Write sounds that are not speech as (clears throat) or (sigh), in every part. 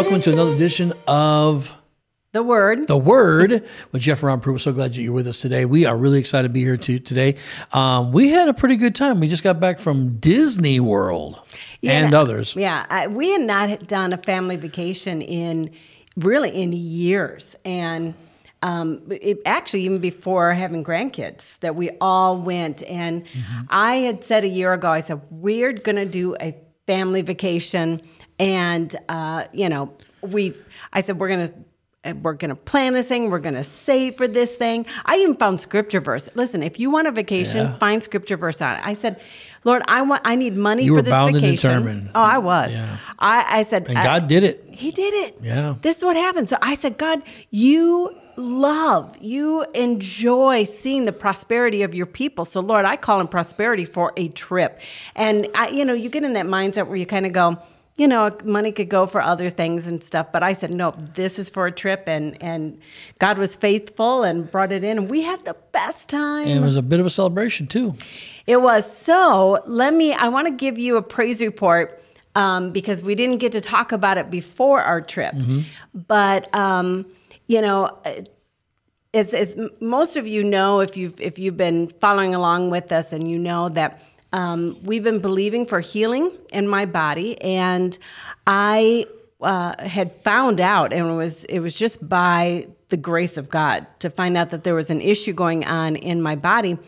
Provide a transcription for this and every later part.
Welcome to another edition of The word. The Word with Jeff Ron Pruitt. We're so glad that you're with us today. We are really excited to be here to, today. Um, we had a pretty good time. We just got back from Disney World and others. Yeah, I, we had not done a family vacation in really in years, and um, it, actually even before having grandkids, that we all went. And Mm-hmm. I had said a year ago, I said we're going to do a family vacation, and uh, you know, we. I said we're going to we're going to plan this thing. We're going to save for this thing. I even found scripture verse. Listen, if you want a vacation, Yeah. find scripture verse on it. I said, Lord, I want, I need money You for this bound and vacation. determined. Oh, I was. Yeah. I, I said, And I- God did it. He did it. Yeah. This is what happened. So I said, God, you love, you enjoy seeing the prosperity of your people. So Lord, I call in prosperity for a trip. And I, you know, you get in that mindset where you kind of go, you know, money could go for other things and stuff. But I said, no, this is for a trip. And, and God was faithful and brought it in. And we had the best time. And it was a bit of a celebration, too. It was. So let me, I want to give you a praise report um, because we didn't get to talk about it before our trip. But, um, you know, as, as most of you know, if you've, if you've been following along with us and you know that um, we've been believing for healing in my body. And I uh, had found out, and it was, it was just by the grace of God to find out that there was an issue going on in my body.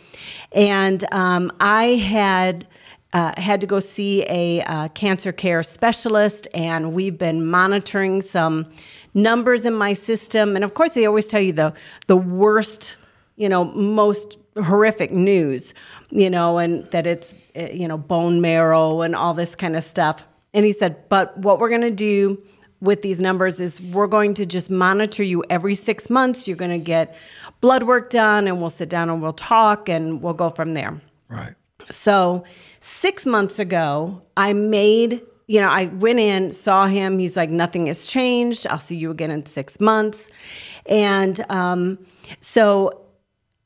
And um, I had uh, had to go see a uh, cancer care specialist, and we've been monitoring some numbers in my system. And of course, they always tell you the the worst, you know, most horrific news, you know, and that it's uh, you know bone marrow and all this kind of stuff. And he said, but what we're going to do with these numbers is we're going to just monitor you every six months. You're going to get blood work done, and we'll sit down and we'll talk, and we'll go from there. Right. So, six months ago, I made, you know, I went in, saw him. He's like, nothing has changed. I'll see you again in six months. And um, so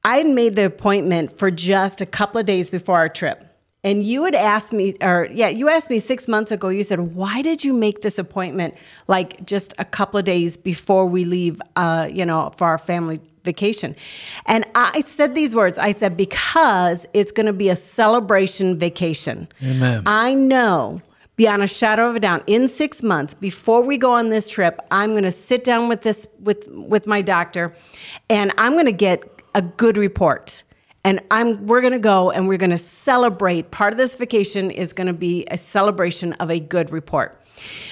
I had made the appointment for just a couple of days before our trip. And you had asked me, or yeah, you asked me six months ago, you said, why did you make this appointment like just a couple of days before we leave, uh, you know, for our family vacation? And I said these words I said, because it's going to be a celebration vacation. Amen. I know beyond a shadow of a doubt in six months before we go on this trip i'm going to sit down with this with with my doctor and i'm going to get a good report. And i'm we're going to go and we're going to celebrate. Part of this vacation is going to be a celebration of a good report.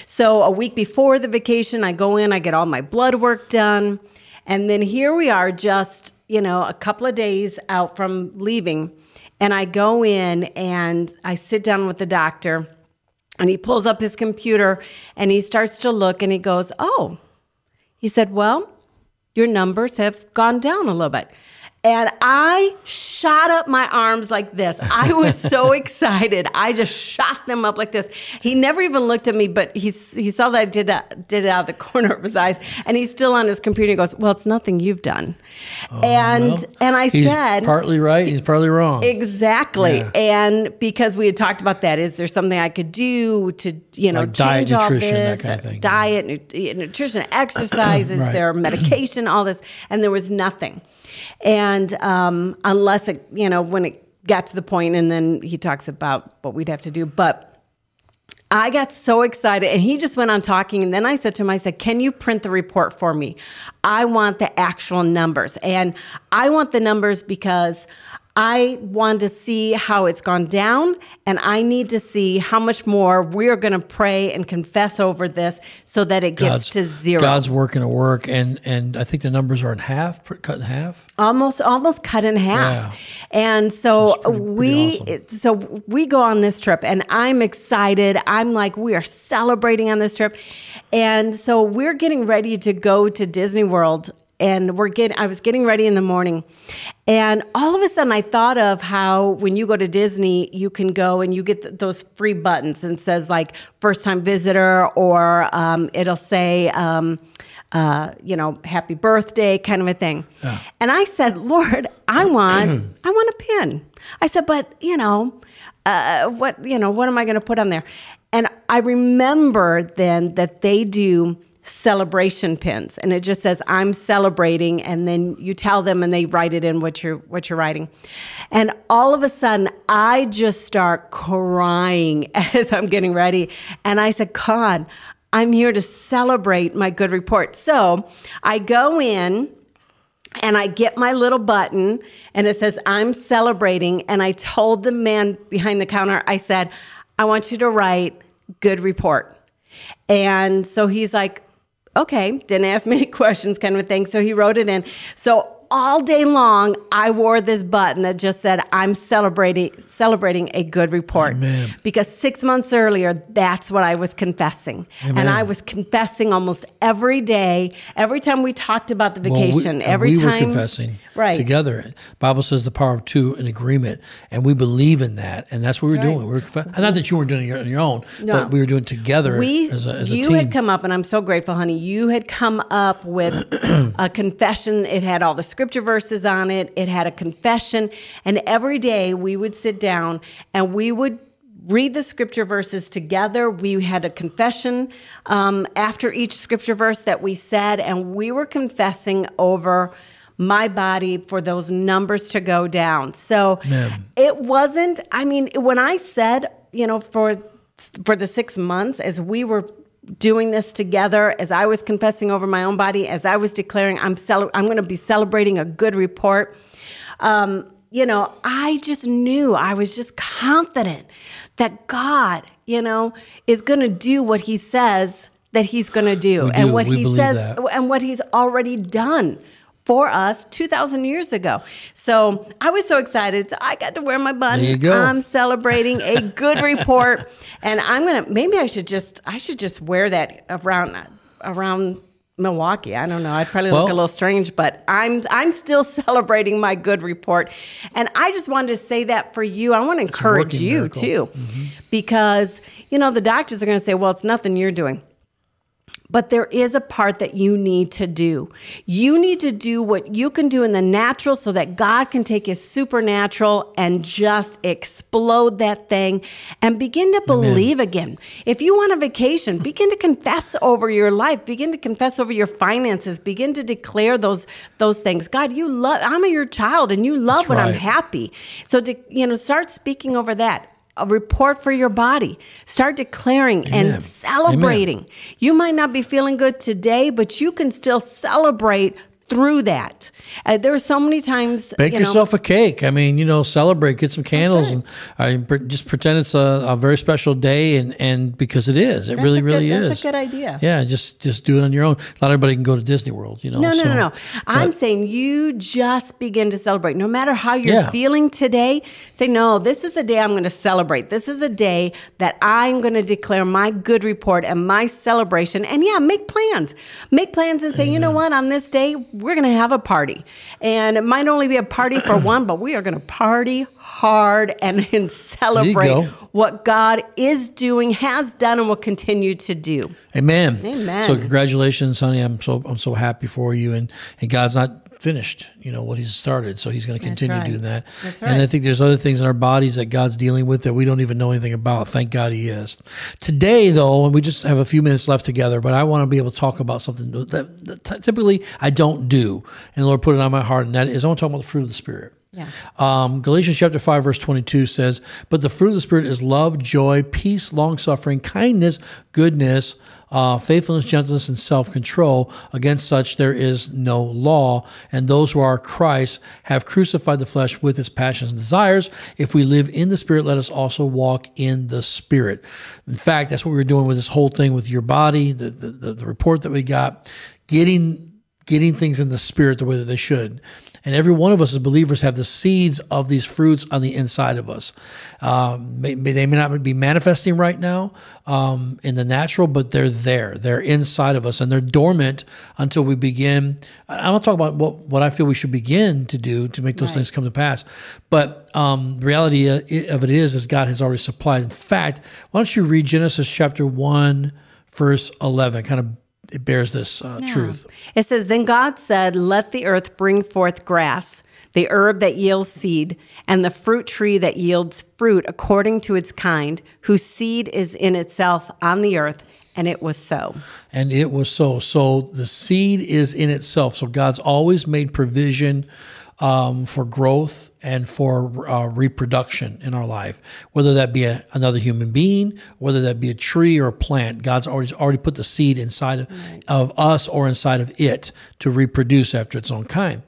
So a week before the vacation i go in i get all my blood work done. And then here we are just you know a couple of days out from leaving. And i go in and i sit down with the doctor and he pulls up his computer and he starts to look and he goes, Oh, he said, Well, your numbers have gone down a little bit. And I shot up my arms like this. I was so (laughs) excited. I just shot them up like this. He never even looked at me, but he, he saw that I did, that, did it out of the (laughs) corner of his eyes. And he's still on his computer. He goes, Well, it's nothing you've done. Oh, and, Well, and I he's said, partly right. He's partly wrong. Exactly. Yeah. And because we had talked about that, is there something I could do to, you know, Like diet, change all nutrition, that this? kind of thing. Diet, nu- nutrition, (clears throat) exercise, is Right. there medication, all this? And there was nothing. And um, unless it, you know, when it got to the point, and then he talks about what we'd have to do. But I got so excited, and he just went on talking. And then I said to him, I said, Can you print the report for me? I want the actual numbers. And I want the numbers because I want to see how it's gone down, and I need to see how much more we're going to pray and confess over this so that it gets to zero. God's working a work, and and I think the numbers are in half, cut in half. almost almost cut in half Yeah. and so pretty- pretty we awesome. so we go on this trip and i'm excited i'm like we are celebrating on this trip and so we're getting ready to go to disney world and we're getting i was getting ready in the morning. And all of a sudden i thought of how when you go to disney you can go and you get th- those free buttons and it says like first time visitor or um, it'll say um, uh, you know happy birthday kind of a thing. And i said lord i want i want a pin. I said but you know uh, what you know what am i going to put on there? And I remember then that they do celebration pins and it just says I'm celebrating and then you tell them and they write it in what you're what you're writing. And all of a sudden I just start crying (laughs) as I'm getting ready and I said, "God, I'm here to celebrate my good report." So, I go in and I get my little button and it says, I'm celebrating. And I told the man behind the counter, I said, I want you to write good report. And so he's like, okay, didn't ask many (laughs) questions, kind of a thing. So he wrote it in. So all day long, I wore this button that just said, "I'm celebrating celebrating a good report." Amen. Because six months earlier, that's what I was confessing, Amen. and I was confessing almost every day. Every time we talked about the Well, we- vacation, every we time were confessing right together. Bible says the power of two in agreement, and we believe in that, and that's what we're right. doing. We're confess- not that you weren't doing it on your own, No. but we were doing it together we as a, as a you team. had come up and i'm so grateful honey you had come up with (clears throat) a confession it had all the scripture verses on it it had a confession and every day we would sit down and we would read the scripture verses together we had a confession um, after each scripture verse that we said and we were confessing over my body for those numbers to go down so Amen. it wasn't i mean when i said you know for for the six months as we were doing this together as i was confessing over my own body as i was declaring i'm cel- i'm going to be celebrating a good report um, you know i just knew i was just confident that god you know is going to do what he says that he's going to do We and what he says that. and what he's already done for us 2000 years ago so i was so excited so i got to wear my button There you go. i'm celebrating a (laughs) good report and i'm gonna maybe i should just i should just wear that around around Milwaukee. I don't know. I'd probably look Well- a little strange, but I'm I'm still (laughs) celebrating my good report. And I just wanted to say that for you. I want to encourage you miracle. too. Mm-hmm. Because, you know, the doctors are going to say, "Well, it's nothing you're doing." But there is a part that you need to do. You need to do what you can do in the natural so that God can take his supernatural and just explode that thing and begin to believe again. If you want a vacation, begin to confess over your life, begin to confess over your finances, begin to declare those those things. God, you love I'm your child and you love That's when I'm happy. So to, you know, start speaking over that. A report for your body. Start declaring Amen. and celebrating. You might not be feeling good today, but you can still celebrate through that. Uh, there were so many times. Bake you know, yourself a cake. I mean, you know, celebrate, get some candles, and I pre- just pretend it's a, a very special day, and and because it is, it That's really, good- really that's a good idea. Yeah, just just do it on your own. Not everybody can go to Disney World, you know. No, no, so- no, no. I'm saying you just begin to celebrate. No matter how you're Yeah. feeling today, say, no, this is a day I'm going to celebrate. This is a day that I'm going to declare my good report and my celebration. And yeah, make plans. Make plans and say, you know what, on this day, we're going to have a party. And it might only be a party for (clears throat) one, but we are going to party hard and, (laughs) and celebrate go. what God is doing, has done, and will continue to do. Amen. Amen. So congratulations, honey. I'm so I'm so happy for you, and and God's not finished. You know what He's started, so He's going to continue right. doing that. That's And I think there's other things in our bodies that God's dealing with that we don't even know anything about. Thank God He is. Today, though, and we just have a few minutes left together, but I want to be able to talk about something that, that t- typically I don't do, and the Lord put it on my heart, and that is I want to talk about the fruit of the Spirit. Yeah. Um, Galatians chapter 5, verse 22 says, But the fruit of the Spirit is love, joy, peace, long suffering, kindness, goodness, uh, faithfulness, gentleness, and self control. Against such there is no law. And those who are Christ have crucified the flesh with its passions and desires. If we live in the Spirit, let us also walk in the Spirit. In fact, that's what we were doing with this whole thing with your body, the, the, the, the report that we got, getting getting things in the spirit the way that they should. And every one of us as believers have the seeds of these fruits on the inside of us. Um, may, may- they may not be manifesting right now um, in the natural, but they're there. They're inside of us and they're dormant until we begin. I'm going to talk about what, what I feel we should begin to do to make those Right. things come to pass. But um, the reality of it is, is God has already supplied. In fact, why don't you read Genesis chapter 1, verse 11? Kind of it bears this uh, truth. It says, Then God said, Let the earth bring forth grass, the herb that yields seed, and the fruit tree that yields fruit according to its kind, whose seed is in itself on the earth. And it was so. And it was so. So the seed is in itself. So God's always made provision um, for growth and for uh, reproduction in our life, whether that be a, another human being, whether that be a tree or a plant. God's already already put the seed inside of, right. of us or inside of it to reproduce after its own kind.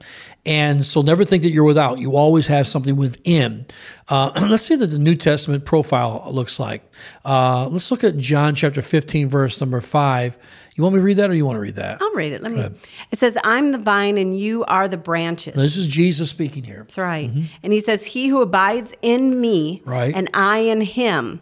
And so never think that you're without. You always have something within. Uh, (clears throat) let's see what the New Testament profile looks like. Uh, let's look at John chapter 15, verse number 5. You want me to read that or you want to read that? I'll read it. Let me. It says, I'm the vine and you are the branches. Now, this is Jesus speaking here. That's right. Mm-hmm. And he says, He who abides in me right. and I in him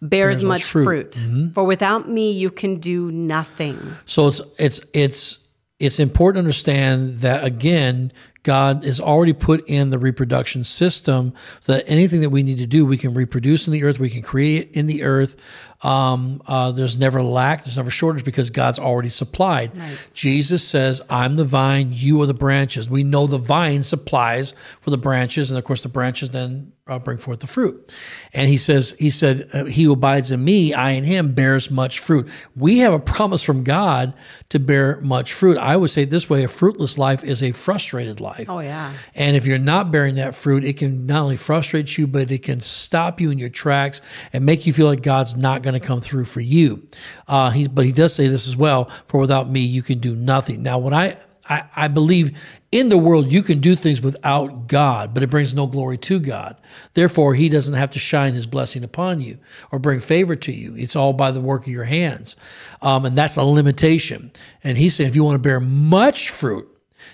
bears, bears much, much, fruit. fruit. Mm-hmm. For without me you can do nothing. So it's it's it's it's important to understand that again, God has already put in the reproduction system that anything that we need to do, we can reproduce in the earth, we can create in the earth. Um, uh, there's never lack, there's never shortage because God's already supplied. Right. Jesus says, I'm the vine, you are the branches. We know the vine supplies for the branches, and of course, the branches then uh, bring forth the fruit. And he says, he said, uh, he who abides in me, I in him bears much fruit. We have a promise from God to bear much fruit. I would say this way, a fruitless life is a frustrated life. Oh yeah. And if you're not bearing that fruit, it can not only frustrate you, but it can stop you in your tracks and make you feel like God's not going to come through for you. Uh, he, but he does say this as well, for without me, you can do nothing. Now, when I, I, I believe in the world you can do things without God, but it brings no glory to God. Therefore, He doesn't have to shine His blessing upon you or bring favor to you. It's all by the work of your hands. Um, and that's a limitation. And He's saying if you want to bear much fruit,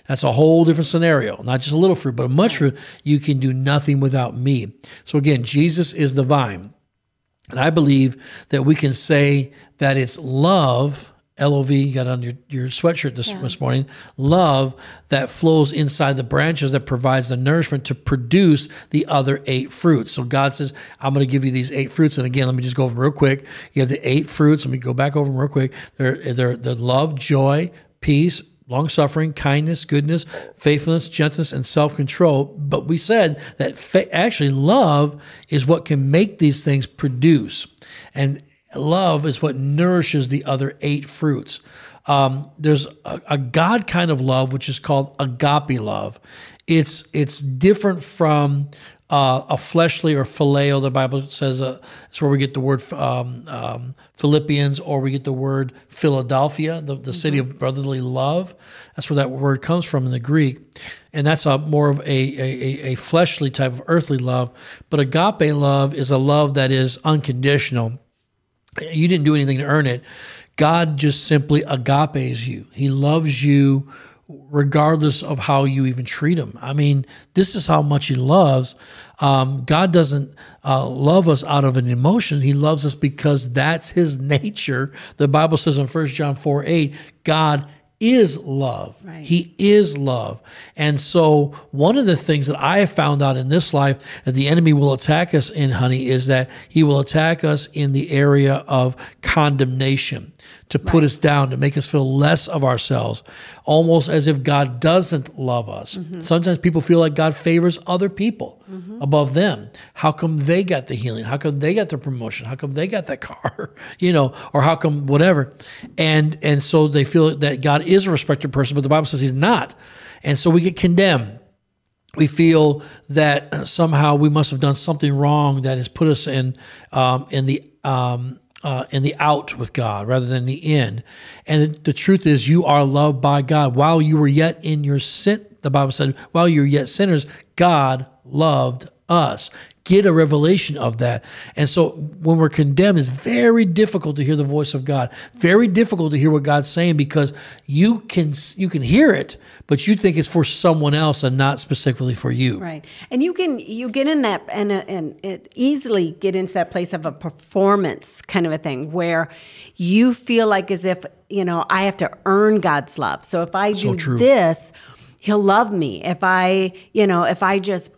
that's a whole different scenario. Not just a little fruit, but much fruit, you can do nothing without me. So again, Jesus is the vine. And I believe that we can say that it's love LOV, you got on your, your sweatshirt this, yeah. this morning, love that flows inside the branches that provides the nourishment to produce the other eight fruits. So God says, I'm going to give you these eight fruits. And again, let me just go over real quick. You have the eight fruits. Let me go back over them real quick. They're, they're the love, joy, peace, long suffering, kindness, goodness, faithfulness, gentleness, and self control. But we said that fa- actually love is what can make these things produce. And love is what nourishes the other eight fruits. Um, there's a, a, God kind of love, which is called agape love. It's it's different from uh, a fleshly or phileo. The Bible says uh, it's where we get the word um, um, Philippians, or we get the word Philadelphia, the, the mm-hmm. city of brotherly love. That's where that word comes from in the Greek, and that's a more of a, a, a fleshly type of earthly love. But agape love is a love that is unconditional you didn't do anything to earn it. God just simply agapes you. He loves you regardless of how you even treat him. I mean, this is how much he loves. Um, God doesn't uh, love us out of an emotion. He loves us because that's his nature. The Bible says in 1 John 4 8, God is love. Right. He is love. And so, one of the things that I have found out in this life that the enemy will attack us in, honey, is that he will attack us in the area of condemnation to put right. us down, to make us feel less of ourselves, almost as if God doesn't love us. Mm-hmm. Sometimes people feel like God favors other people mm-hmm. above them. How come they got the healing? How come they got the promotion? How come they got that car? (laughs) you know, or how come whatever? And and so they feel that God is a respected person, but the Bible says he's not. And so we get condemned we feel that somehow we must have done something wrong that has put us in um, in the um, uh, in the out with God rather than the in. And the truth is, you are loved by God. While you were yet in your sin, the Bible said, while you were yet sinners, God loved us get a revelation of that. And so when we're condemned, it's very difficult to hear the voice of God. Very difficult to hear what God's saying because you can you can hear it, but you think it's for someone else and not specifically for you. Right. And you can you get in that and uh, and it easily get into that place of a performance kind of a thing where you feel like as if, you know, I have to earn God's love. So if I do this, he'll love me. If I, you know, if I just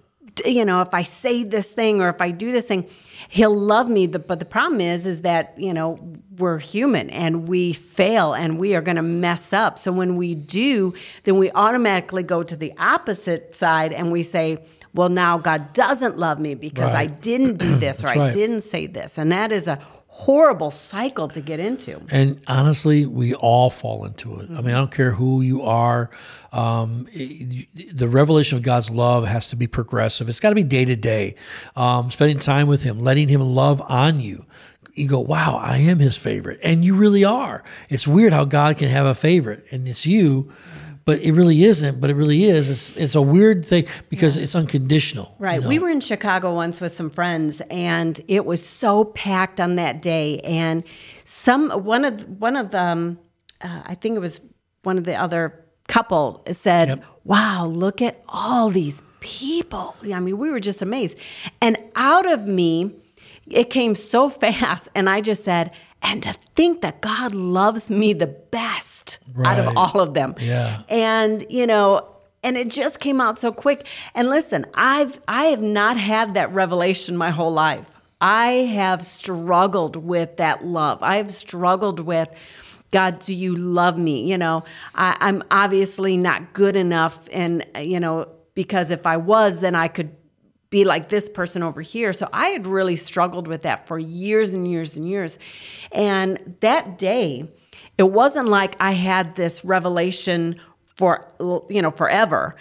you know, if I say this thing or if I do this thing, he'll love me. But the problem is, is that, you know, we're human and we fail and we are going to mess up. So when we do, then we automatically go to the opposite side and we say, well, now God doesn't love me because right. I didn't do (clears throat) this or right. I didn't say this. And that is a horrible cycle to get into. And honestly, we all fall into it. I mean, I don't care who you are. Um, it, the revelation of God's love has to be progressive. It's got to be day to day. Um, spending time with Him, letting Him love on you. You go, wow, I am His favorite, and you really are. It's weird how God can have a favorite, and it's you but it really isn't. But it really is. It's it's a weird thing because yeah. it's unconditional. Right. You know? We were in Chicago once with some friends, and it was so packed on that day. And some one of one of them, uh, I think it was one of the other couple said, yep. "Wow, look at all these people." I mean, we were just amazed. And out of me, it came so (laughs) fast, and I just said, "And to think that God loves me the best." Right. out of all of them. Yeah. And, you know, and it just came out so quick. And listen, I've I have not had that revelation my whole life. I have struggled with that love. I have struggled with God, do you love me? You know, I, I'm obviously not good enough, and you know, because if I was, then I could be like this person over here. So I had really struggled with that for years and years and years. And that day, it wasn't like I had this revelation for, you know, forever.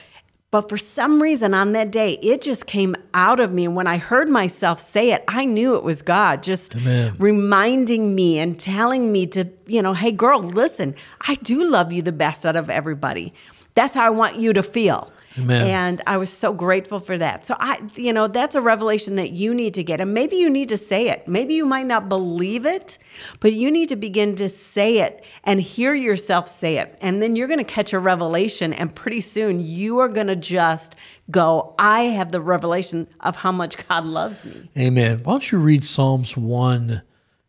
But for some reason on that day, it just came out of me. And when I heard myself say it, I knew it was God just Amen. reminding me and telling me to, you know, hey, girl, listen, I do love you the best out of everybody. That's how I want you to feel. Amen. And I was so grateful for that. So I, you know, that's a revelation that you need to get. And maybe you need to say it. Maybe you might not believe it, but you need to begin to say it and hear yourself say it. And then you're going to catch a revelation. And pretty soon you are going to just go, I have the revelation of how much God loves me. Amen. Why don't you read Psalms 1?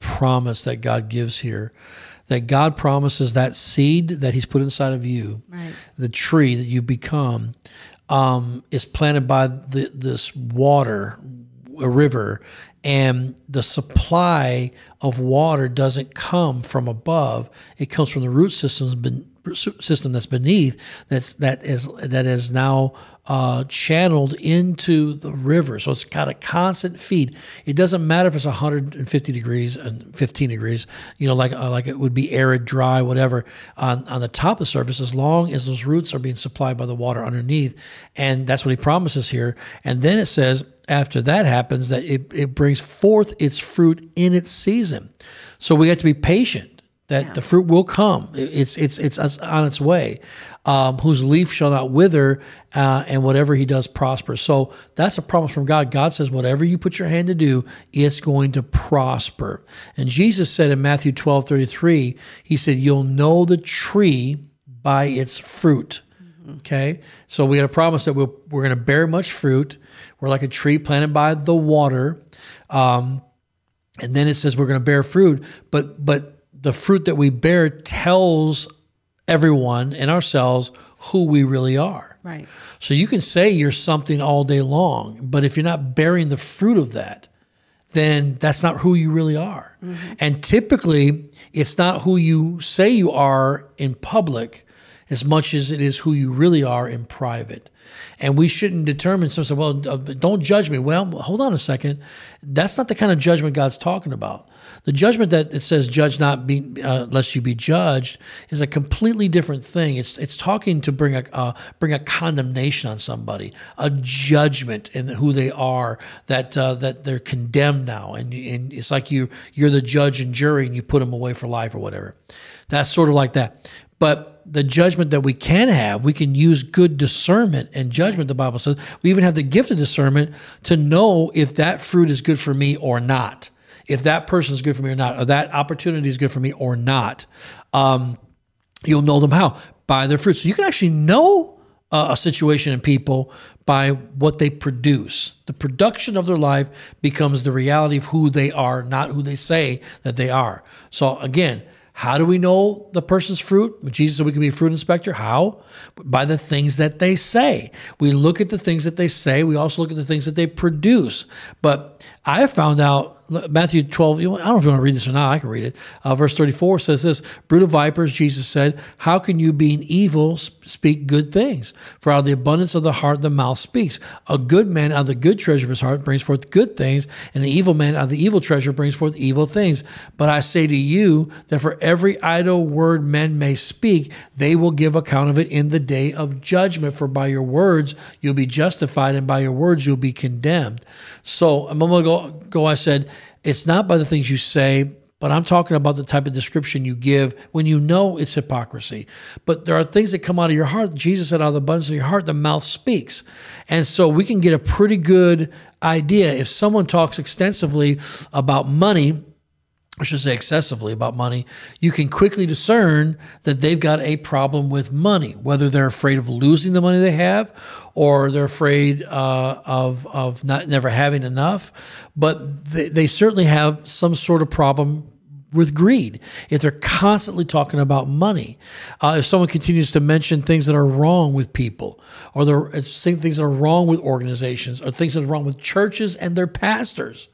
promise that God gives here. That God promises that seed that He's put inside of you, right. the tree that you become, um, is planted by the, this water, a river, and the supply of water doesn't come from above; it comes from the root systems system that's beneath that's that is that is now uh, channeled into the river. So it's got a constant feed. It doesn't matter if it's 150 degrees and 15 degrees, you know, like uh, like it would be arid, dry, whatever on, on the top of the surface, as long as those roots are being supplied by the water underneath. And that's what he promises here. And then it says, after that happens, that it, it brings forth its fruit in its season. So we have to be patient that yeah. the fruit will come. It's it's it's on its way. Um, whose leaf shall not wither, uh, and whatever he does prosper. So that's a promise from God. God says, whatever you put your hand to do, it's going to prosper. And Jesus said in Matthew 12 33, He said, You'll know the tree by its fruit. Mm-hmm. Okay, so we had a promise that we're, we're going to bear much fruit. We're like a tree planted by the water. Um, and then it says we're going to bear fruit, but but the fruit that we bear tells everyone and ourselves who we really are. Right. So you can say you're something all day long, but if you're not bearing the fruit of that, then that's not who you really are. Mm-hmm. And typically, it's not who you say you are in public as much as it is who you really are in private. And we shouldn't determine, some say, well, uh, don't judge me. Well, hold on a second. That's not the kind of judgment God's talking about. The judgment that it says, "Judge not, be, uh, lest you be judged," is a completely different thing. It's it's talking to bring a uh, bring a condemnation on somebody, a judgment in who they are, that uh, that they're condemned now, and and it's like you you're the judge and jury, and you put them away for life or whatever. That's sort of like that. But the judgment that we can have, we can use good discernment and judgment, the Bible says. We even have the gift of discernment to know if that fruit is good for me or not, if that person is good for me or not, or that opportunity is good for me or not. Um, you'll know them how? By their fruit. So you can actually know uh, a situation and people by what they produce. The production of their life becomes the reality of who they are, not who they say that they are. So again, how do we know the person's fruit? Jesus said we can be a fruit inspector. How? By the things that they say. We look at the things that they say. We also look at the things that they produce. But I found out Matthew 12, I don't know if you want to read this or not, I can read it. Uh, verse 34 says this Brood of vipers, Jesus said, How can you, being evil, speak good things? For out of the abundance of the heart, the mouth speaks. A good man out of the good treasure of his heart brings forth good things, and an evil man out of the evil treasure brings forth evil things. But I say to you that for every idle word men may speak, they will give account of it in the day of judgment. For by your words you'll be justified, and by your words you'll be condemned. So a moment ago, ago I said, it's not by the things you say, but I'm talking about the type of description you give when you know it's hypocrisy. But there are things that come out of your heart. Jesus said, out of the abundance of your heart, the mouth speaks. And so we can get a pretty good idea. If someone talks extensively about money, I should say excessively about money, you can quickly discern that they've got a problem with money, whether they're afraid of losing the money they have or they're afraid uh, of, of not never having enough. But they, they certainly have some sort of problem with greed if they're constantly talking about money uh, if someone continues to mention things that are wrong with people or they're saying things that are wrong with organizations or things that are wrong with churches and their pastors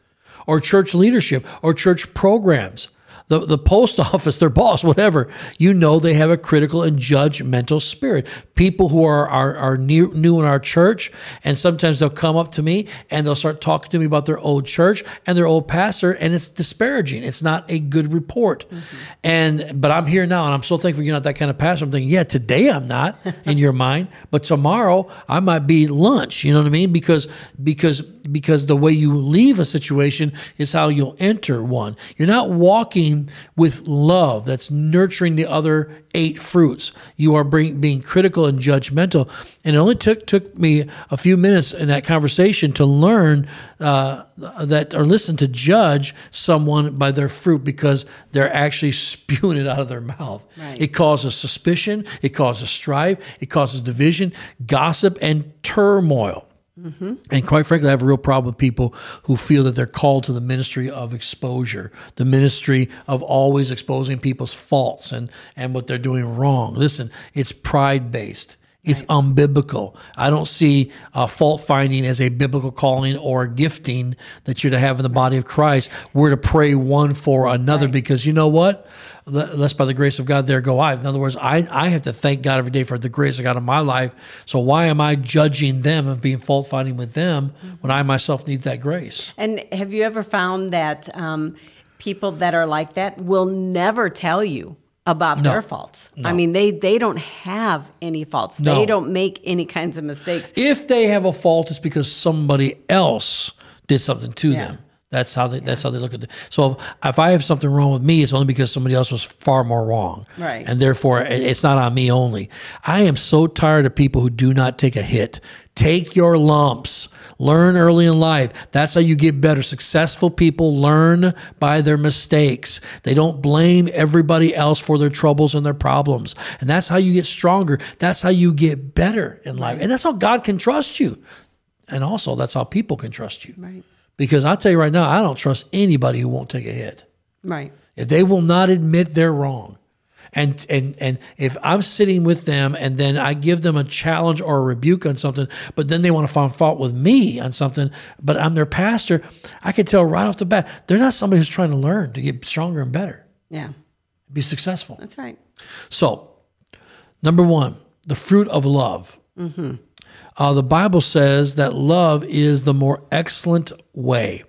or church leadership or church programs the, the post (laughs) office, their boss, whatever, you know they have a critical and judgmental spirit. People who are, are, are new, new in our church, and sometimes they'll come up to me and they'll start talking to me about their old church and their old pastor, and it's disparaging. It's not a good report. Mm-hmm. And but I'm here now, and I'm so thankful you're not that kind of pastor. I'm thinking, yeah, today I'm not (laughs) in your mind, but tomorrow I might be lunch. You know what I mean? Because because because the way you leave a situation is how you'll enter one. You're not walking with love that's nurturing the other eight fruits. You are bring, being critical and judgmental. And it only took took me a few minutes in that conversation to learn uh, that or listen to judge someone by their fruit because they're actually (laughs) spewing it out of their mouth. Right. It causes suspicion. It causes strife. It causes division, gossip, and turmoil. Mm-hmm. And quite frankly, I have a real problem with people who feel that they're called to the ministry of exposure, the ministry of always exposing people's faults and, and what they're doing wrong. Listen, it's pride based. It's right. unbiblical. I don't see uh, fault finding as a biblical calling or gifting that you're to have in the body of Christ. We're to pray one for another right. because you know what? Lest by the grace of God there go I. In other words, I, I have to thank God every day for the grace of God in my life. So why am I judging them and being fault finding with them mm-hmm. when I myself need that grace? And have you ever found that um, people that are like that will never tell you about no. their faults. No. I mean, they they don't have any faults. No. They don't make any kinds of mistakes. If they have a fault, it's because somebody else did something to yeah. them. That's how they. Yeah. That's how they look at it. So if, if, I have something wrong with me, it's only because somebody else was far more wrong, right? And therefore, it's not on me only. I am so tired of people who do not take a hit. Take your lumps. Learn early in life. That's how you get better. Successful people learn by their mistakes. They don't blame everybody else for their troubles and their problems. And that's how you get stronger. That's how you get better in life. And that's how God can trust you. And also, that's how people can trust you. Right. Because I tell you right now, I don't trust anybody who won't take a hit. Right. If they will not admit they're wrong, and and and if I'm sitting with them and then I give them a challenge or a rebuke on something, but then they want to find fault with me on something, but I'm their pastor, I can tell right off the bat they're not somebody who's trying to learn to get stronger and better. Yeah. Be successful. That's right. So, number one, the fruit of love. Mm-hmm. Uh, the Bible says that love is the more excellent way.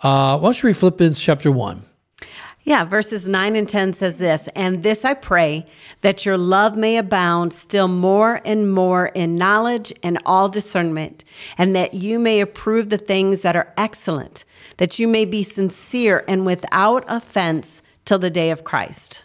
Uh, why don't you read Philippians chapter 1? Yeah, verses 9 and 10 says this And this I pray, that your love may abound still more and more in knowledge and all discernment, and that you may approve the things that are excellent, that you may be sincere and without offense till the day of Christ.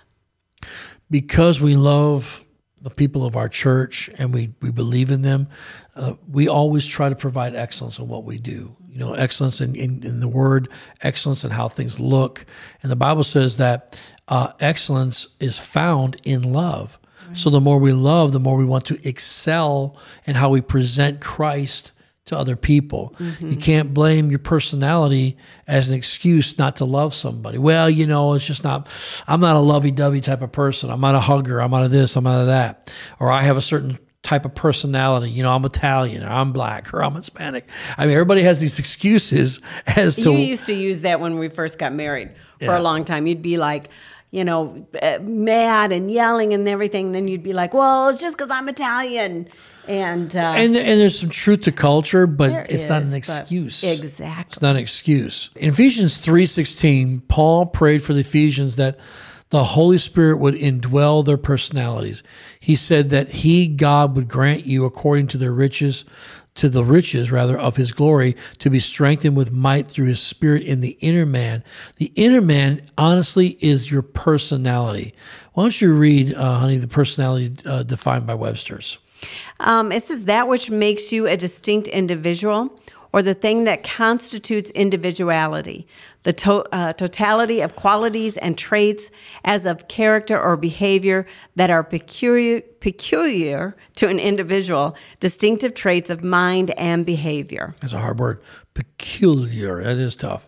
because we love the people of our church and we, we believe in them, uh, we always try to provide excellence in what we do. You know, excellence in, in, in the word, excellence in how things look. And the Bible says that uh, excellence is found in love. So the more we love, the more we want to excel in how we present Christ to other people. You mm-hmm. can't blame your personality as an excuse not to love somebody. Well, you know, it's just not, I'm not a lovey dovey type of person. I'm not a hugger. I'm not of this. I'm not of that. Or I have a certain type of personality. You know, I'm Italian or I'm black or I'm Hispanic. I mean, everybody has these excuses (laughs) as to. You used to use that when we first got married for Yeah. a long time. You'd be like, you know, uh, mad and yelling and everything. Then you'd be like, well, it's just because I'm Italian. And, uh, and, and there's some truth to culture, but it's not an excuse. exactly. It's not an excuse. In Ephesians 3:16, Paul prayed for the Ephesians that the Holy Spirit would indwell their personalities. He said that he God would grant you according to their riches to the riches rather of his glory to be strengthened with might through his spirit in the inner man. The inner man honestly is your personality. Why don't you read uh, honey the personality uh, defined by Webster's? Um, it says that which makes you a distinct individual or the thing that constitutes individuality, the to- uh, totality of qualities and traits as of character or behavior that are peculiar, peculiar to an individual, distinctive traits of mind and behavior. That's a hard word. Peculiar. That is tough.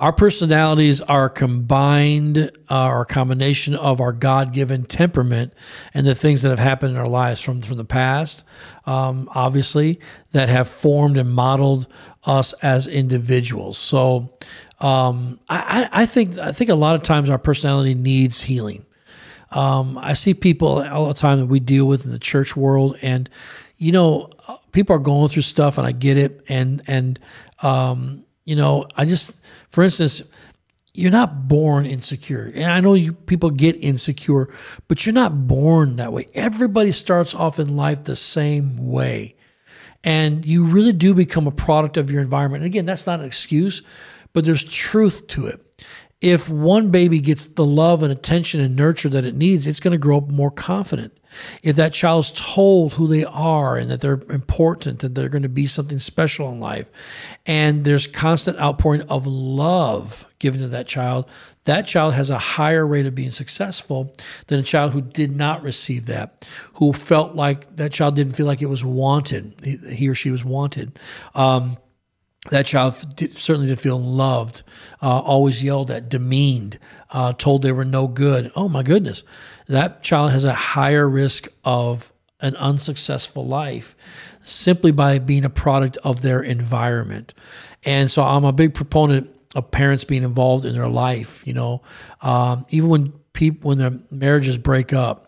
Our personalities are combined, uh, a combination of our God given temperament and the things that have happened in our lives from, from the past, um, obviously, that have formed and modeled us as individuals. So um, I, I think I think a lot of times our personality needs healing. Um, I see people all the time that we deal with in the church world, and you know, people are going through stuff, and I get it. And and um, you know, I just, for instance, you're not born insecure, and I know you people get insecure, but you're not born that way. Everybody starts off in life the same way, and you really do become a product of your environment. And again, that's not an excuse, but there's truth to it if one baby gets the love and attention and nurture that it needs, it's going to grow up more confident. If that child's told who they are and that they're important and they're going to be something special in life, and there's constant outpouring of love given to that child, that child has a higher rate of being successful than a child who did not receive that, who felt like that child didn't feel like it was wanted, he, or she was wanted. Um, that child did, certainly did feel loved, uh, always yelled at, demeaned, uh, told they were no good. Oh my goodness. That child has a higher risk of an unsuccessful life simply by being a product of their environment. And so I'm a big proponent of parents being involved in their life, you know, um, even when people, when their marriages break up,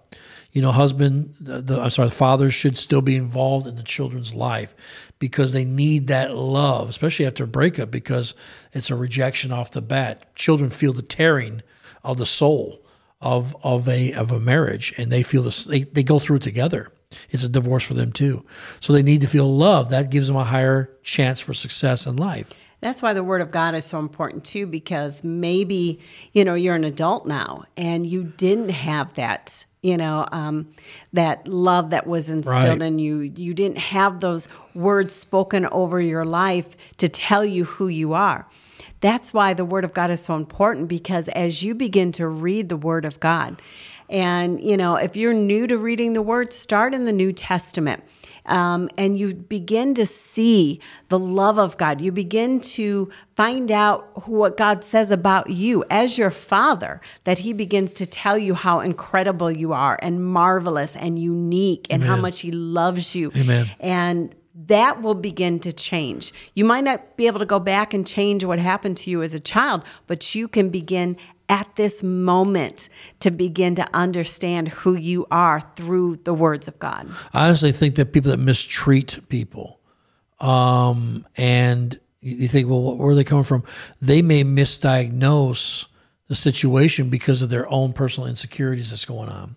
you know, husband, the, the I'm sorry, the fathers should still be involved in the children's life because they need that love, especially after a breakup, because it's a rejection off the bat. Children feel the tearing of the soul of of a of a marriage, and they feel this. They, they go through it together. It's a divorce for them too, so they need to feel love. That gives them a higher chance for success in life. That's why the word of God is so important too, because maybe, you know, you're an adult now and you didn't have that, you know, um, that love that was instilled Right. in you. You didn't have those words spoken over your life to tell you who you are. That's why the word of God is so important because as you begin to read the word of God, and, you know, if you're new to reading the word, start in the New Testament um, and you begin to see the love of God. You begin to find out what God says about you as your father, that He begins to tell you how incredible you are and marvelous and unique and how much He loves you. Amen. And that will begin to change. You might not be able to go back and change what happened to you as a child, but you can begin at this moment to begin to understand who you are through the words of God. I honestly think that people that mistreat people, um, and you you think, well, where are they coming from? They may misdiagnose the situation because of their own personal insecurities that's going on.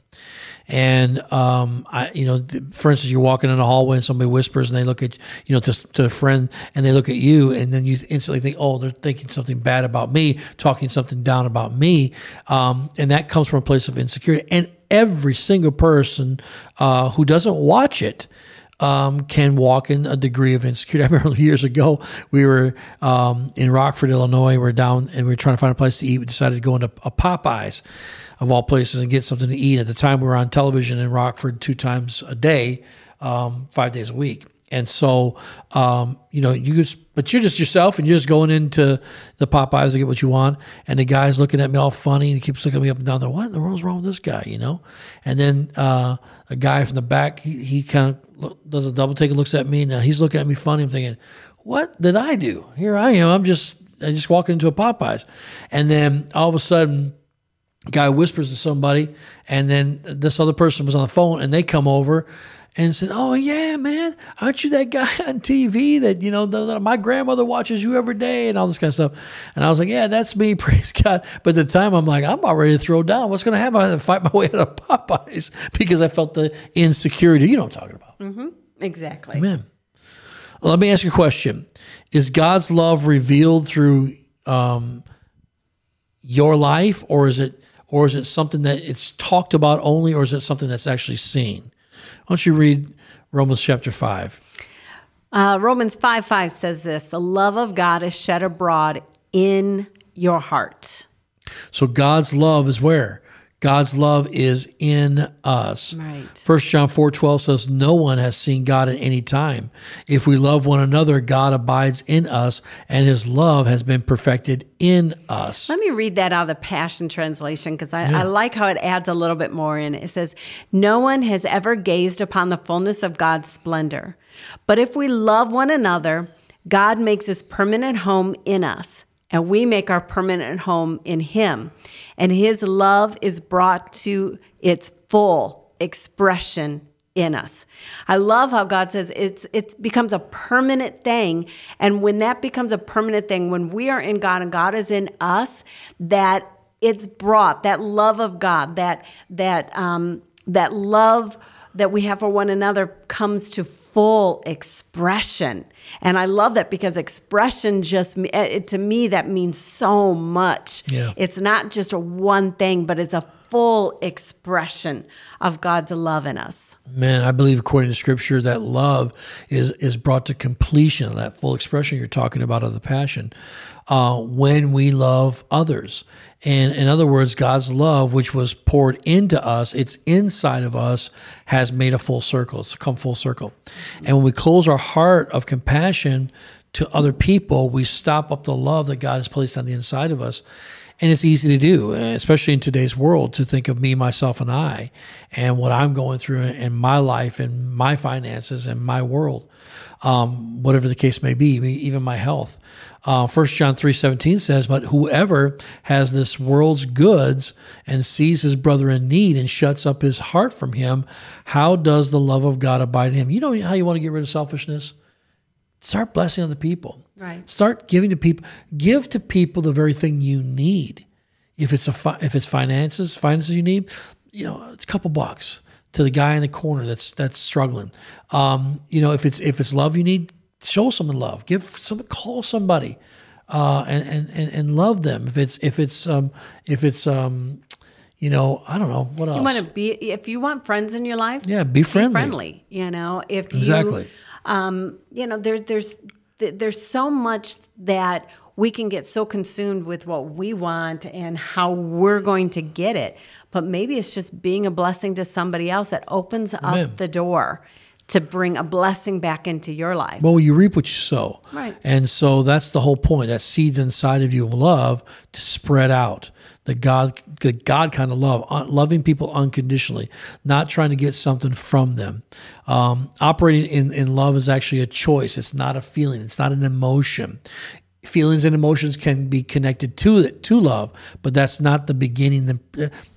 And um, I, you know, for instance, you're walking in a hallway and somebody whispers, and they look at, you know, to, to a friend, and they look at you, and then you instantly think, oh, they're thinking something bad about me, talking something down about me, um, and that comes from a place of insecurity. And every single person uh, who doesn't watch it um, can walk in a degree of insecurity. (laughs) I remember years ago we were um, in Rockford, Illinois. We're down and we were trying to find a place to eat. We decided to go into a Popeyes of all places and get something to eat. At the time, we were on television in Rockford two times a day, um, five days a week. And so, um, you know, you just, but you're just yourself and you're just going into the Popeyes to get what you want. And the guy's looking at me all funny and he keeps looking at me up and down there. What in the world's wrong with this guy, you know? And then uh, a guy from the back, he, he kind of does a double take looks at me. Now he's looking at me funny. I'm thinking, what did I do? Here I am. I'm just, I just walking into a Popeyes. And then all of a sudden, guy whispers to somebody, and then this other person was on the phone, and they come over and said, "Oh yeah, man, aren't you that guy (laughs) on TV that you know the, the, my grandmother watches you every day and all this kind of stuff?" And I was like, "Yeah, that's me, (laughs) praise God." But at the time, I'm like, "I'm about ready to throw down. What's going to happen? I have to fight my (laughs) way out of Popeyes because I felt the insecurity. You know what I'm talking about? Mm-hmm. Exactly. Amen. Let me ask you a question: Is God's love revealed through um, your life, or is it? Or is it something that it's talked about only, or is it something that's actually seen? Why don't you read Romans chapter 5? Uh, Romans 5 5 says this The love of God is shed abroad in your heart. So God's love is where? God's love is in us. Right. 1 John 4 12 says, No one has seen God at any time. If we love one another, God abides in us, and his love has been perfected in us. Let me read that out of the Passion Translation because I, yeah. I like how it adds a little bit more in. It says, No one has ever gazed upon the fullness of God's splendor. But if we love one another, God makes his permanent home in us and we make our permanent home in Him. And His love is brought to its full expression in us. I love how God says it's it becomes a permanent thing and when that becomes a permanent thing when we are in God and God is in us that it's brought that love of God that that um that love that we have for one another comes to full expression. And I love that because expression just, eh, to me, that means so much. Yeah. It's not just a one thing, but it's a full expression of God's love in us. Man, I believe according to scripture that love is is brought to completion, that full expression you're talking about of the passion, uh, when we love others. And in other words, God's love, which was poured into us, it's inside of us, has made a full circle. It's come full circle. And when we close our heart of compassion to other people, we stop up the love that God has placed on the inside of us. And it's easy to do, especially in today's world, to think of me, myself, and I, and what I'm going through in my life and my finances and my world, um, whatever the case may be, even my health. Uh, 1 John 3.17 says, But whoever has this world's goods and sees his brother in need and shuts up his heart from him, how does the love of God abide in him? You know how you want to get rid of selfishness? Start blessing other people. Right. Start giving to people. Give to people the very thing you need. If it's a fi- if it's finances, finances you need, you know, it's a couple bucks to the guy in the corner that's that's struggling. Um, you know, if it's if it's love you need, show someone love. Give some call somebody, uh, and, and and love them. If it's if it's um, if it's um, you know, I don't know what else. You want to be if you want friends in your life. Yeah, be friendly. Be friendly. You know, if exactly. You, um, you know, there's there's there's so much that we can get so consumed with what we want and how we're going to get it. But maybe it's just being a blessing to somebody else that opens Amen. up the door to bring a blessing back into your life. Well, you reap what you sow. Right. And so that's the whole point. That seeds inside of you of love to spread out. The God, the God kind of love, loving people unconditionally, not trying to get something from them. Um, operating in, in love is actually a choice. It's not a feeling. It's not an emotion feelings and emotions can be connected to it to love but that's not the beginning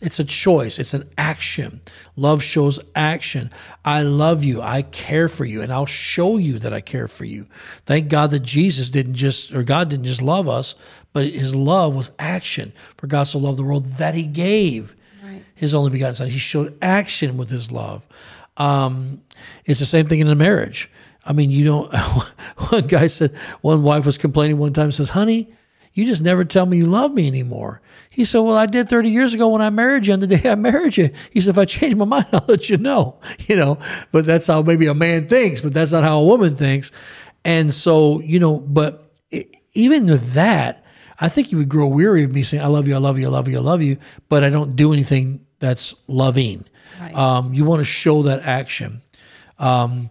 it's a choice it's an action love shows action i love you i care for you and i'll show you that i care for you thank god that jesus didn't just or god didn't just love us but his love was action. For God so loved the world that he gave Right. his only begotten son. He showed action with his love. Um, it's the same thing in a marriage. I mean, you don't. (laughs) One guy said, one wife was complaining one time, says, Honey, you just never tell me you love me anymore. He said, Well, I did 30 years ago when I married you, and the day I married you. He said, If I change my (laughs) mind, I'll let you know. (laughs) You know, but that's how maybe a man thinks, but that's not how a woman thinks. And so, you know, but it, even with that, I think you would grow weary of me saying, I love you, I love you, I love you, I love you, but I don't do anything that's loving. Right. Um, you want to show that action. Um,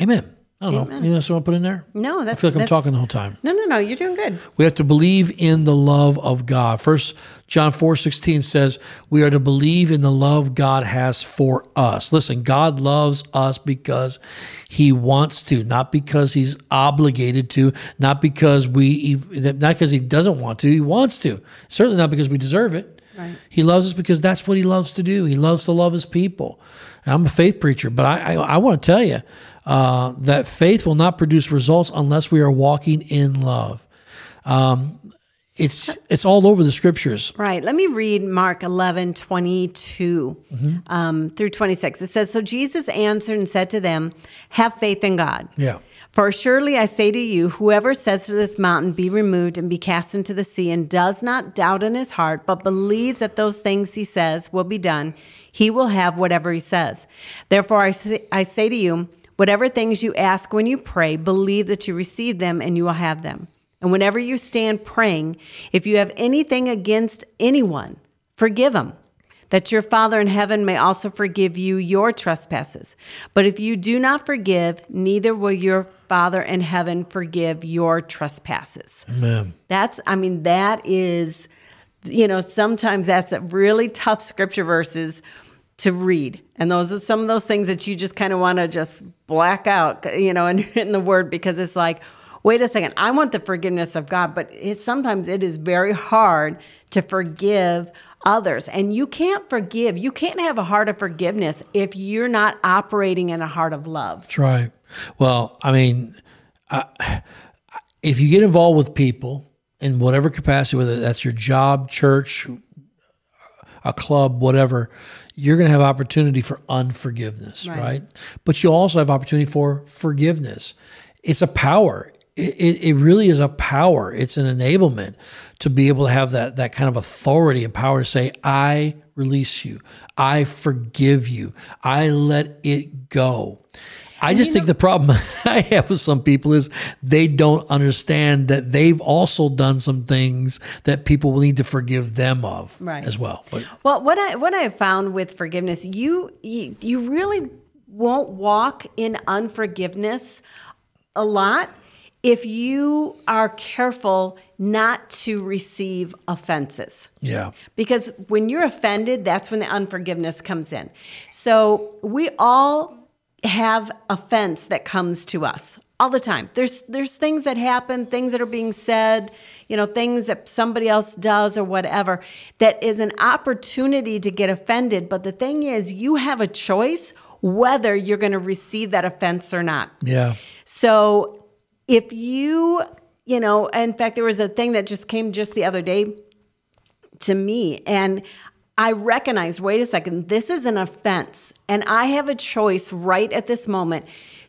amen. I don't know. Amen. Anything else you want to put in there? No, I that's. feel like I'm talking the whole time. No, no, no. You're doing good. We have to believe in the love of God. First John 4 16 says, We are to believe in the love God has for us. Listen, God loves us because he wants to, not because he's obligated to, not because we not because he doesn't want to, he wants to. Certainly not because we deserve it. Right. He loves us because that's what he loves to do. He loves to love his people. And I'm a faith preacher, but I, I, I want to tell you uh, that faith will not produce results unless we are walking in love. Um, it's it's all over the scriptures. Right. Let me read Mark 11, 22 Mm-hmm. um, through 26. It says, So Jesus answered and said to them, Have faith in God. Yeah. For surely I say to you, whoever says to this mountain, Be removed and be cast into the sea, and does not doubt in his heart, but believes that those things he says will be done, he will have whatever he says. Therefore, I say, I say to you, whatever things you ask when you pray, believe that you receive them and you will have them. And whenever you stand praying, if you have anything against anyone, forgive them that your Father in heaven may also forgive you your trespasses. But if you do not forgive, neither will your Father in heaven forgive your trespasses. Amen. That's, I mean, that is, you know, sometimes that's a really tough scripture verses to read. And those are some of those things that you just kind of want to just black out, you know, (laughs) in, in the word because it's like, wait a second, I want the forgiveness of God, but it, sometimes it is very hard to forgive others. And you can't forgive, you can't have a heart of forgiveness if you're not operating in a heart of love. That's right. Well, I mean, I, if you get involved with people in whatever capacity, whether that's your job, church, a club, whatever, you're going to have opportunity for unforgiveness, right? Right. But you also have opportunity for forgiveness. It's a power. It, it, it really is a power. It's an enablement to be able to have that that kind of authority and power to say, "I release you. I forgive you. I let it go." I just think the problem (laughs) I have with some people is they don't understand that they've also done some things that people will need to forgive them of Right. as well. But Well, what I what I found with forgiveness, you, you you really won't walk in unforgiveness a lot if you are careful not to receive offenses. yeah, Because when you're offended, that's when the unforgiveness comes in. So we all have offense that comes to us all the time. There's there's things that happen, things that are being said, you know, things that somebody else does or whatever that is an opportunity to get offended, but the thing is you have a choice whether you're going to receive that offense or not. yeah, So if you, you know, in fact, there was a thing that just came just the other day to me, and I recognized wait a second, this is an offense. And I have a choice right at this moment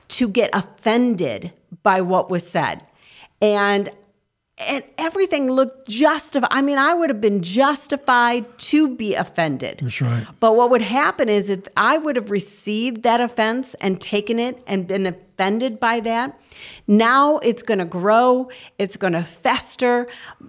to get offended by what was said. And and everything looked justified. I mean, I would have been justified to be offended. that's right. But what would happen is if I would have received that offense and taken it and been offended by that, now it's going to grow, it's going to fester.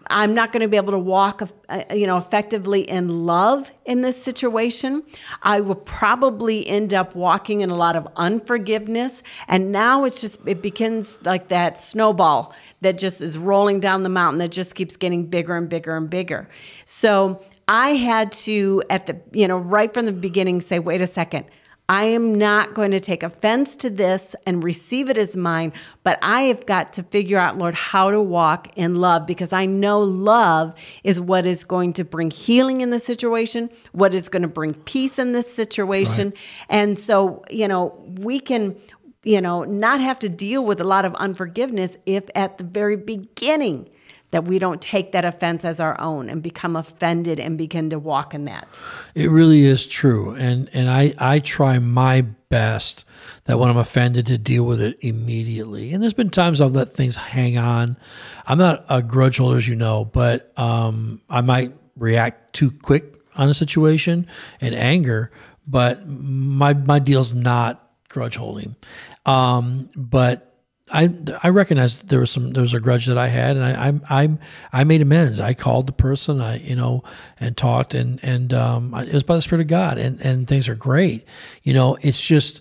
I'm not going to be able to walk, uh, you know, effectively in love in this situation. I will probably end up walking in a lot of unforgiveness, and now it's just it begins like that snowball that just is rolling down the mountain that just keeps getting bigger and bigger and bigger. So I had to, at the, you know, right from the beginning say, wait a second. I am not going to take offense to this and receive it as mine, but I have got to figure out, Lord, how to walk in love because I know love is what is going to bring healing in the situation, what is going to bring peace in this situation. And so, you know, we can, you know, not have to deal with a lot of unforgiveness if at the very beginning that we don't take that offense as our own and become offended and begin to walk in that. It really is true. And and I, I try my best that when I'm offended to deal with it immediately. And there's been times I've let things hang on. I'm not a grudge holder, as you know, but um, I might react too quick on a situation and anger. But my my deal's not grudge holding. Um, but I I recognize there was some there was a grudge that I had, and I I I, I made amends. I called the person, I you know, and talked, and and um, it was by the Spirit of God, and and things are great. You know, it's just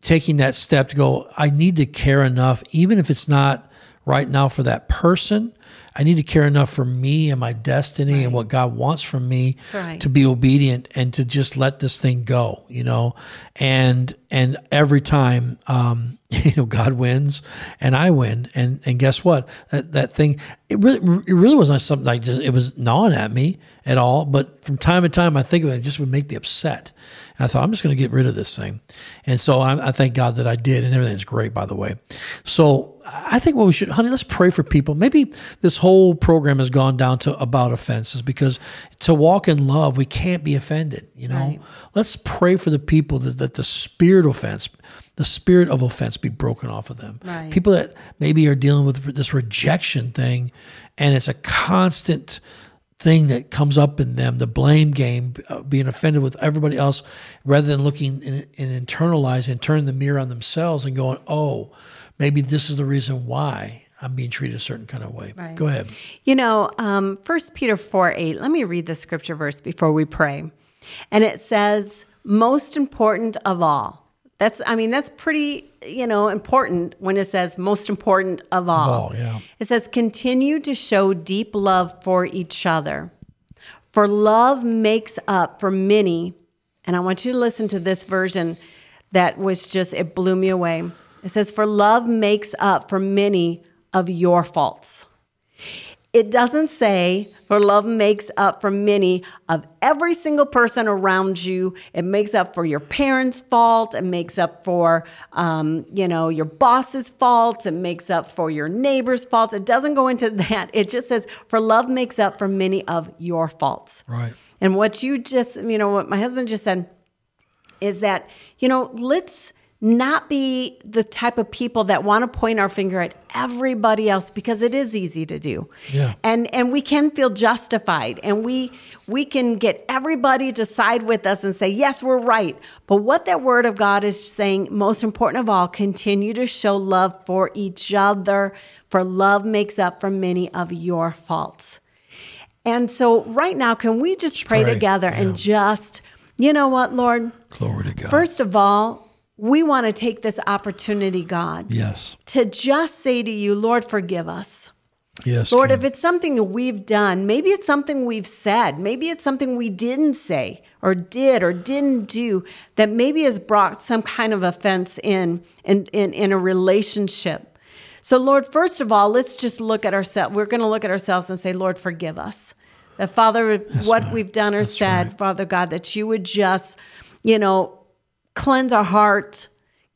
taking that step to go. I need to care enough, even if it's not right now for that person. I need to care enough for me and my destiny right. and what God wants from me right. to be obedient and to just let this thing go, you know. And and every time, um, (laughs) you know, God wins and I win, and and guess what? That that thing, it really it really wasn't something like just it was gnawing at me at all. But from time to time, I think of it, it just would make me upset. And I thought I'm just going to get rid of this thing, and so I, I thank God that I did, and everything's great, by the way. So I think what we should, honey, let's pray for people. Maybe this whole program has gone down to about offenses because to walk in love, we can't be offended. You know, right. Let's pray for the people that, that the spirit offense, the spirit of offense, be broken off of them. Right. People that maybe are dealing with this rejection thing, and it's a constant thing that comes up in them, the blame game, uh, being offended with everybody else, rather than looking and, and internalizing and turning the mirror on themselves and going, oh maybe this is the reason why I'm being treated a certain kind of way. Right. Go ahead. You know, um, 1 Peter 4 8, let me read the scripture verse before we pray. And it says, most important of all. That's, I mean, that's pretty, you know, important when it says most important of all. All yeah. It says, continue to show deep love for each other. For love makes up for many. And I want you to listen to this version that was just, it blew me away. It says, For love makes up for many of your faults. It doesn't say, for love makes up for many of every single person around you. It makes up for your parents' fault. It makes up for, um, you know, your boss's faults. It makes up for your neighbor's faults. It doesn't go into (laughs) that. It just says, for love makes up for many of your faults. Right. And what you just, you know, what my husband just said is that, you know, let's not be the type of people that want to point our finger at everybody else because it is easy to do. Yeah. And and we can feel justified and we we can get everybody to side with us and say, "Yes, we're right." But what that word of God is saying, most important of all, continue to show love for each other, for love makes up for many of your faults. And so right now, can we just pray, pray, together yeah. and just, you know what, Lord? Glory to God. First of all, we want to take this opportunity, God. Yes. To just say to you, Lord, forgive us. Yes. Lord, King. if it's something that we've done, maybe it's something we've said, maybe it's something we didn't say or did or didn't do that maybe has brought some kind of offense in in, in, in a relationship. So, Lord, first of all, let's just look at ourselves. We're going to look at ourselves and say, Lord, forgive us. That, Father, That's what right. we've done or That's said, right. Father God, that you would just, you know, cleanse our hearts.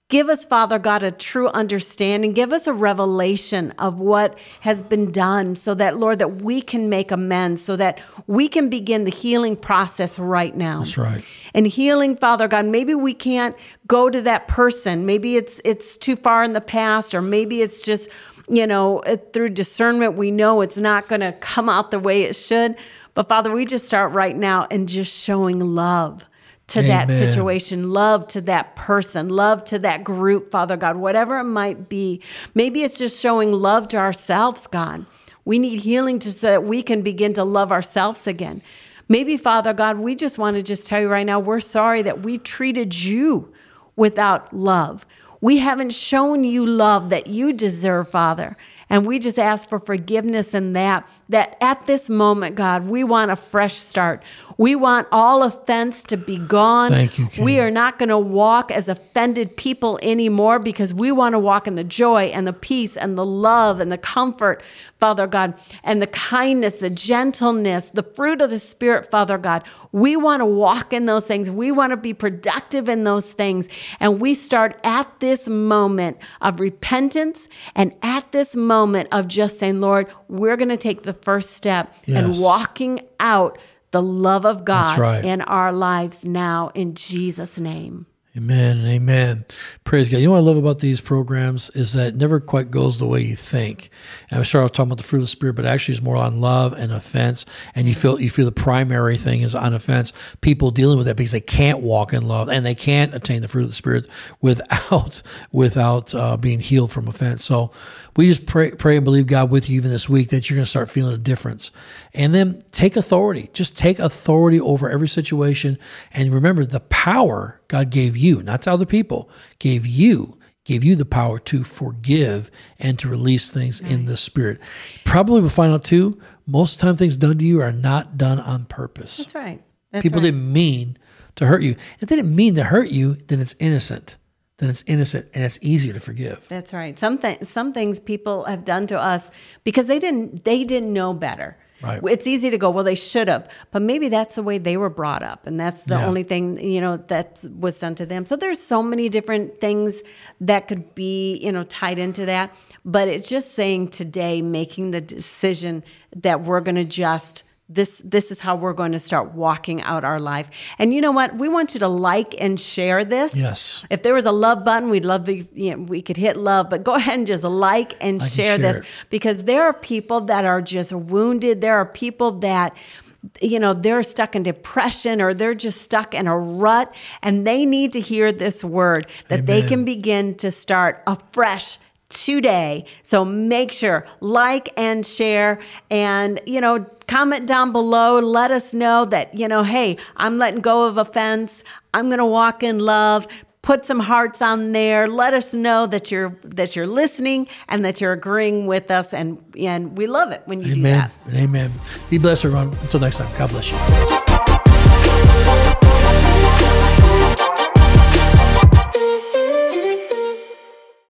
Give us, Father God, a true understanding. Give us a revelation of what has been done so that, Lord, that we can make amends, so that we can begin the healing process right now. That's right. And healing, Father God, maybe we can't go to that person. Maybe it's it's too far in the past, or maybe it's just, you know, uh, through discernment, we know it's not going to come out the way it should. But Father, we just start right now and just showing love to Amen. that situation, love to that person, love to that group, Father God, whatever it might be. Maybe it's just showing love to ourselves, God. We need healing to, so that we can begin to love ourselves again. Maybe, Father God, we just want to just tell you right now, we're sorry that we've treated you without love. We haven't shown you love that you deserve, Father. And we just ask for forgiveness in that, that at this moment, God, we want a fresh start. We want all offense to be gone. Thank you, King. We are not going to walk as offended people anymore because we want to walk in the joy and the peace and the love and the comfort, Father God, and the kindness, the gentleness, the fruit of the Spirit, Father God. We want to walk in those things. We want to be productive in those things. And we start at this moment of repentance and at this moment of just saying, Lord, we're going to take the first step and walking out the love of God right. in our lives now in Jesus' name. Amen and amen. Praise God. You know what I love about these programs is that it never quite goes the way you think. And I'm sorry I was talking about the fruit of the spirit, but actually it's more on love and offense. And you feel you feel the primary thing is on offense. People dealing with that because they can't walk in love and they can't attain the fruit of the spirit without (laughs) without uh, being healed from offense. So we just pray pray and believe God with you even this week that you're going to start feeling a difference. And then take authority. Just take authority over every situation. And remember the power God gave you, not to other people, gave you, gave you the power to forgive and to release things in the spirit. Probably we'll find out too, most of the time things done to you are not done on purpose. That's right. That's People right. didn't mean to hurt you. If they didn't mean to hurt you, then it's innocent. Then it's innocent and it's easier to forgive. That's right. Some th- some things people have done to us because they didn't they didn't know better. Right. It's easy to go, well, they should have, but maybe that's the way they were brought up, and that's the Yeah. only thing you know that was done to them. So there's so many different things that could be you know tied into that, but it's just saying today, making the decision that we're going to just this this is how we're going to start walking out our life. And you know what? We want you to like and share this. Yes. If there was a love button, we'd love to, you know, we could hit love, but go (laughs) ahead and just like and Like and share share this because there are people that are just wounded. There are people that, you know, they're stuck in depression or they're just stuck in a rut and they need to hear this word that they can begin to start afresh today. So make sure like and share and you know comment down below let us know that you know hey, I'm letting go of offense. I'm going to walk in love. Put some hearts on there. Let us know that you're that you're listening and that you're agreeing with us and and we love it when you do Amen that. and amen. Be blessed, everyone. Until next time, God bless you.